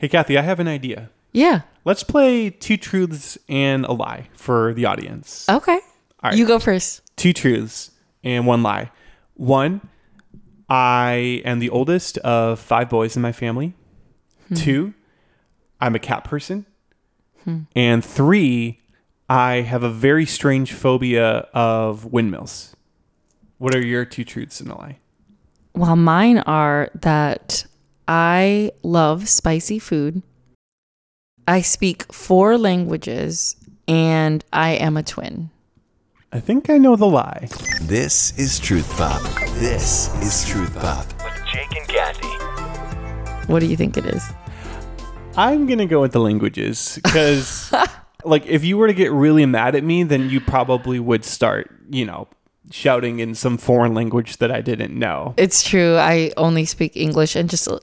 Hey, Cathy, I have an idea. Yeah. Let's play two truths and a lie for the audience. Okay. All right. You go first. Two truths and one lie. One, I am the oldest of five boys in my family. Hmm. Two, I'm a cat person. Hmm. And three, I have a very strange phobia of windmills. What are your two truths and a lie? Well, mine are that I love spicy food. I speak four languages and I am a twin. I think I know the lie. This is Truth Pop. This is Truth Pop. with Jake and Cathy. What do you think it is? I'm gonna go with the languages because, like, if you were to get really mad at me, then you probably would start, you know, shouting in some foreign language that I didn't know. It's true. I only speak English and just a-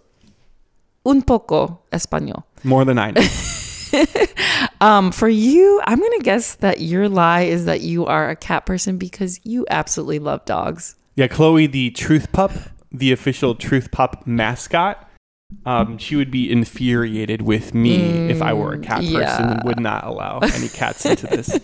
un poco español. More than I know. Um, for you, I'm gonna guess that your lie is that you are a cat person because you absolutely love dogs. yeah, Chloe, the Truth Pup, the official Truth Pup mascot. Um, she would be infuriated with me if I were a cat person yeah. and would not allow any cats into this.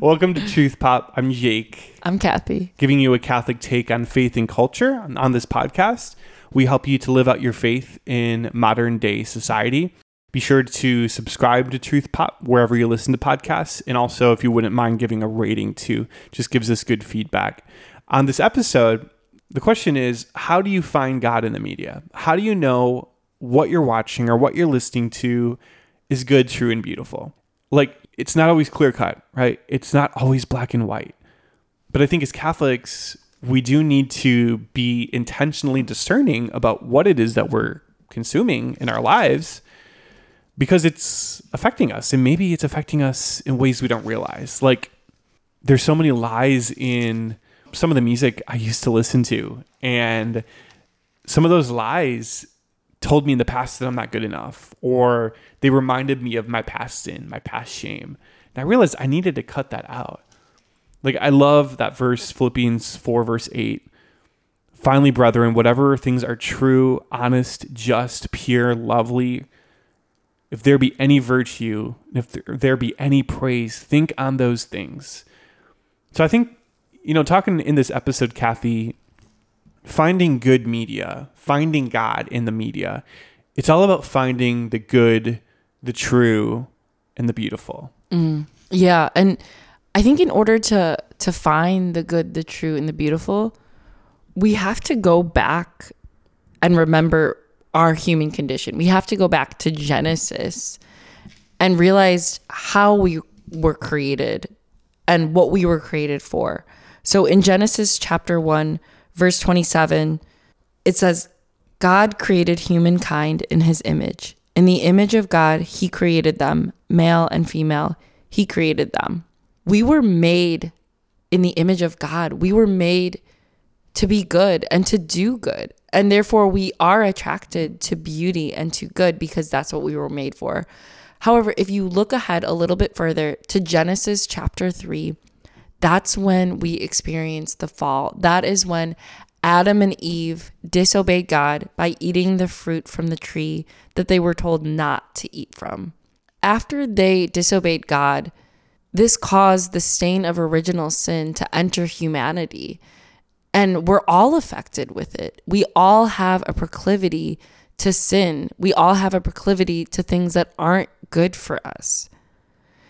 Welcome to Truth Pop. I'm Jake. I'm Cathy. giving you a Catholic take on faith and culture on, on this podcast. We help you to live out your faith in modern day society. Be sure to subscribe to Truth Pop wherever you listen to podcasts. And also, if you wouldn't mind giving a rating too, just gives us good feedback. On this episode, the question is how do you find God in the media? How do you know what you're watching or what you're listening to is good, true, and beautiful? Like, it's not always clear cut, right? It's not always black and white. But I think as Catholics, we do need to be intentionally discerning about what it is that we're consuming in our lives because it's affecting us. And maybe it's affecting us in ways we don't realize. Like, there's so many lies in some of the music I used to listen to. And some of those lies told me in the past that I'm not good enough, or they reminded me of my past sin, my past shame. And I realized I needed to cut that out. Like I love that verse, Philippians 4, verse 8. Finally, brethren, whatever things are true, honest, just, pure, lovely, if there be any virtue, if there, be any praise, think on those things. So I think, you know, talking in this episode, Cathy, finding good media, finding God in the media, it's all about finding the good, the true, and the beautiful. Mm. Yeah, and I think in order to to find the good, the true, and the beautiful, we have to go back and remember our human condition. We have to go back to Genesis and realize how we were created and what we were created for. So in Genesis chapter 1, verse 27, it says, God created humankind in his image. In the image of God, he created them, male and female. He created them. We were made in the image of God. We were made to be good and to do good. And therefore, we are attracted to beauty and to good because that's what we were made for. However, if you look ahead a little bit further to Genesis chapter 3, that's when we experience the fall. That is when Adam and Eve disobeyed God by eating the fruit from the tree that they were told not to eat from. After they disobeyed God, this caused the stain of original sin to enter humanity. And we're all affected with it. We all have a proclivity to sin. We all have a proclivity to things that aren't good for us.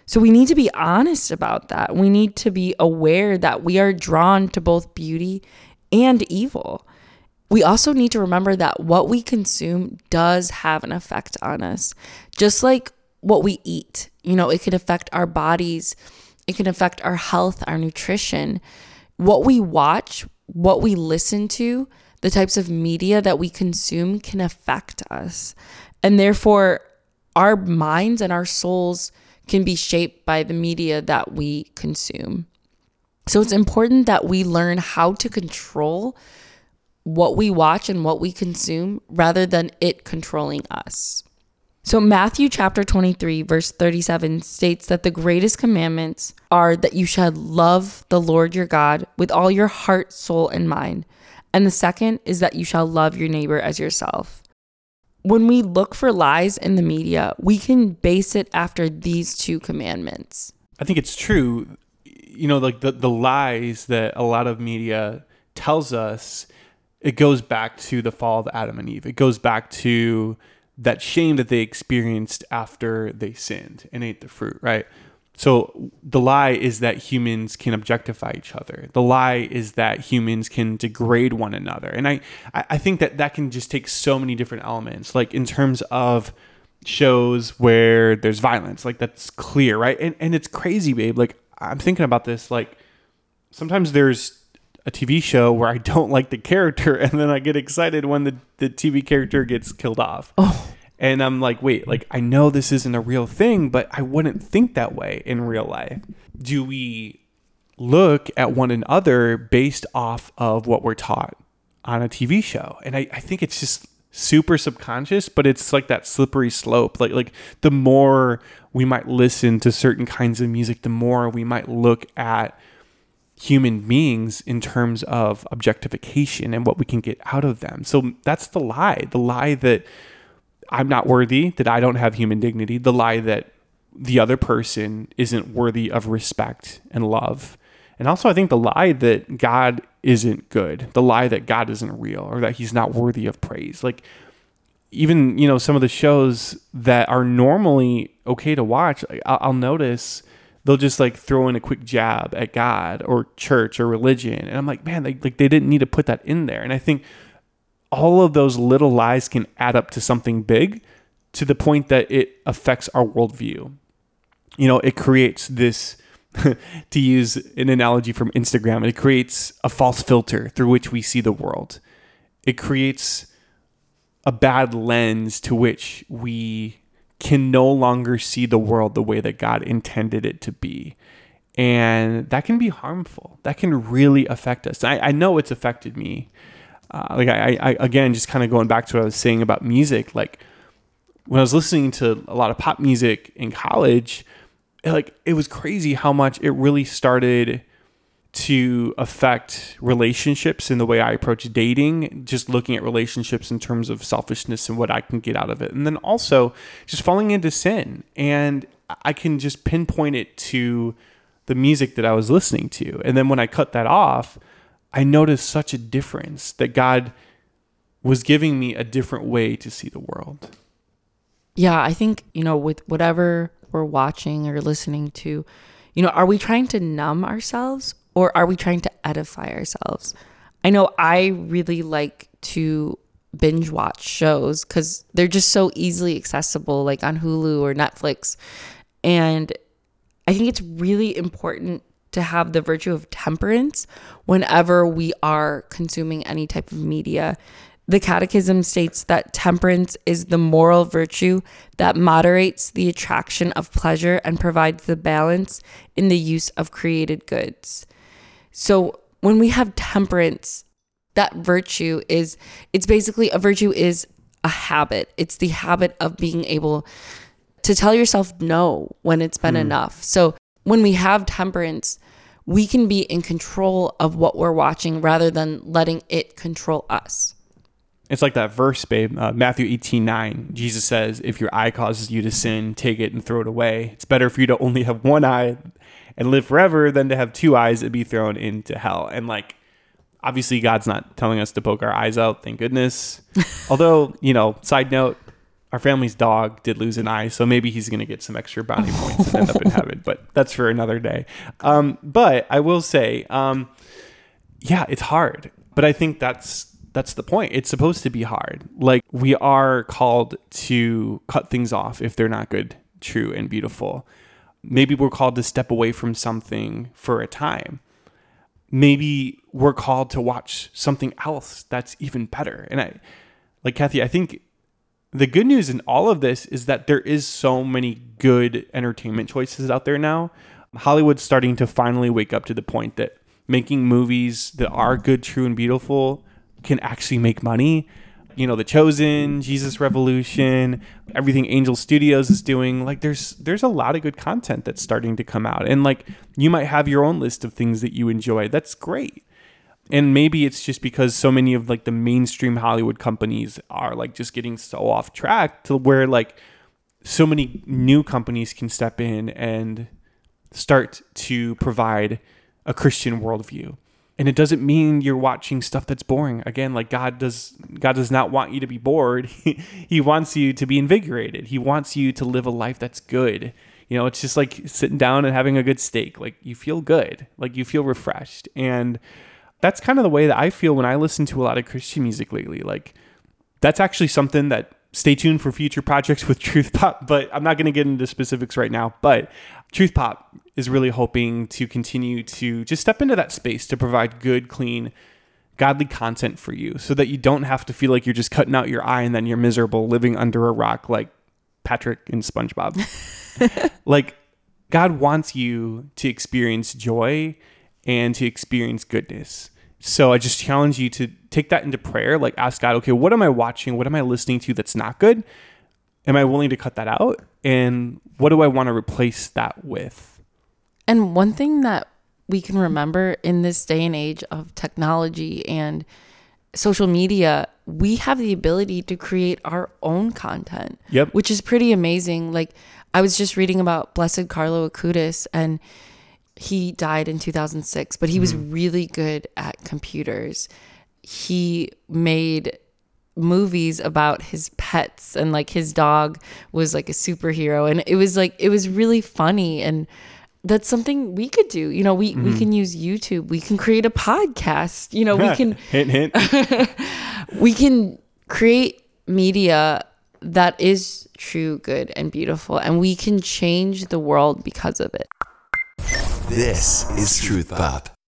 So we need to be honest about that. We need to be aware that we are drawn to both beauty and evil. We also need to remember that what we consume does have an effect on us. Just like what we eat, you know, it can affect our bodies, it can affect our health, our nutrition. What we watch, what we listen to, the types of media that we consume can affect us. And therefore, our minds and our souls can be shaped by the media that we consume. So it's important that we learn how to control what we watch and what we consume rather than it controlling us. So, Matthew chapter 23, verse 37 states that the greatest commandments are that you should love the Lord your God with all your heart, soul, and mind. And the second is that you shall love your neighbor as yourself. when we look for lies in the media, we can base it after these two commandments. I think it's true. You know, like the, the lies that a lot of media tells us, it goes back to the fall of Adam and Eve. It goes back to that shame that they experienced after they sinned and ate the fruit, right? So the lie is that humans can objectify each other. The lie is that humans can degrade one another. And I, I think that that can just take so many different elements, like in terms of shows where there's violence, like that's clear, right? And, and it's crazy, babe. Like I'm thinking about this, like sometimes there's a TV show where I don't like the character and then I get excited when the, the TV character gets killed off. Oh. And I'm like, wait, like I know this isn't a real thing, but I wouldn't think that way in real life. Do we look at one another based off of what we're taught on a TV show? And I, I think it's just super subconscious, but it's like that slippery slope. Like like the more we might listen to certain kinds of music, the more we might look at human beings in terms of objectification and what we can get out of them. So that's the lie. The lie that I'm not worthy, that I don't have human dignity, the lie that the other person isn't worthy of respect and love. And also, I think the lie that God isn't good, the lie that God isn't real, or that he's not worthy of praise. Like, even, you know, some of the shows that are normally okay to watch, I'll, I'll notice they'll just like throw in a quick jab at God or church or religion. And I'm like, man, they, like they didn't need to put that in there. And I think all of those little lies can add up to something big to the point that it affects our worldview. You know, it creates this, to use an analogy from Instagram, it creates a false filter through which we see the world. It creates a bad lens to which we can no longer see the world the way that God intended it to be. And that can be harmful. That can really affect us. I, I know it's affected me. Uh, like I, I, again, just kind of going back to what I was saying about music. Like when I was listening to a lot of pop music in college, it, like it was crazy how much it really started to affect relationships in the way I approach dating, just looking at relationships in terms of selfishness and what I can get out of it. And then also just falling into sin. And I can just pinpoint it to the music that I was listening to. And then when I cut that off, I noticed such a difference that God was giving me a different way to see the world. Yeah, I think, you know, with whatever we're watching or listening to, you know, are we trying to numb ourselves or are we trying to edify ourselves? I know I really like to binge watch shows because they're just so easily accessible, like on Hulu or Netflix. And I think it's really important to have the virtue of temperance whenever we are consuming any type of media. The Catechism states that temperance is the moral virtue that moderates the attraction of pleasure and provides the balance in the use of created goods. So when we have temperance, that virtue is it's basically a virtue is a habit. It's the habit of being able to tell yourself no when it's been enough. So when we have temperance, we can be in control of what we're watching rather than letting it control us. It's like that verse, babe, uh, Matthew 18 9. Jesus says, If your eye causes you to sin, take it and throw it away. It's better for you to only have one eye and live forever than to have two eyes and be thrown into hell. And like, obviously, God's not telling us to poke our eyes out, thank goodness. Although, you know, side note, our family's dog did lose an eye, so maybe he's going to get some extra bounty points and end up in heaven. But that's for another day. Um, but I will say, um, yeah, it's hard. But I think that's that's the point. It's supposed to be hard. Like we are called to cut things off if they're not good, true, and beautiful. Maybe we're called to step away from something for a time. Maybe we're called to watch something else that's even better. And I, like Cathy, I think the good news in all of this is that there is so many good entertainment choices out there now. Hollywood's starting to finally wake up to the point that making movies that are good, true, and beautiful can actually make money. You know, The Chosen, Jesus Revolution, everything Angel Studios is doing. Like there's there's a lot of good content that's starting to come out. And like you might have your own list of things that you enjoy. That's great. And maybe it's just because so many of like the mainstream Hollywood companies are like just getting so off track to where like so many new companies can step in and start to provide a Christian worldview. And it doesn't mean you're watching stuff that's boring. Again, like God does God does not want you to be bored. He, wants you to be invigorated. He wants you to live a life that's good. You know, it's just like sitting down and having a good steak. Like you feel good. Like you feel refreshed. And that's kind of the way that I feel when I listen to a lot of Christian music lately. Like that's actually something that stay tuned for future projects with Truth Pop, but I'm not going to get into specifics right now. But Truth Pop is really hoping to continue to just step into that space to provide good, clean, godly content for you so that you don't have to feel like you're just cutting out your eye and then you're miserable living under a rock like Patrick and SpongeBob. like, God wants you to experience joy and to experience goodness. So I just challenge you to take that into prayer. Like, ask God, okay, what am I watching? What am I listening to that's not good? Am I willing to cut that out? And what do I want to replace that with? And one thing that we can remember in this day and age of technology and social media, we have the ability to create our own content. Yep. Which is pretty amazing. Like I was just reading about Blessed Carlo Acutis and he died in 2006, but he was mm-hmm. really good at computers. He made movies about his pets and like his dog was like a superhero and it was like it was really funny and that's something we could do. You know, we we mm-hmm. can use YouTube. We can create a podcast. You know, we can hint, hint. we can create media that is true, good, and beautiful, and we can change the world because of it. This is Truth Pop.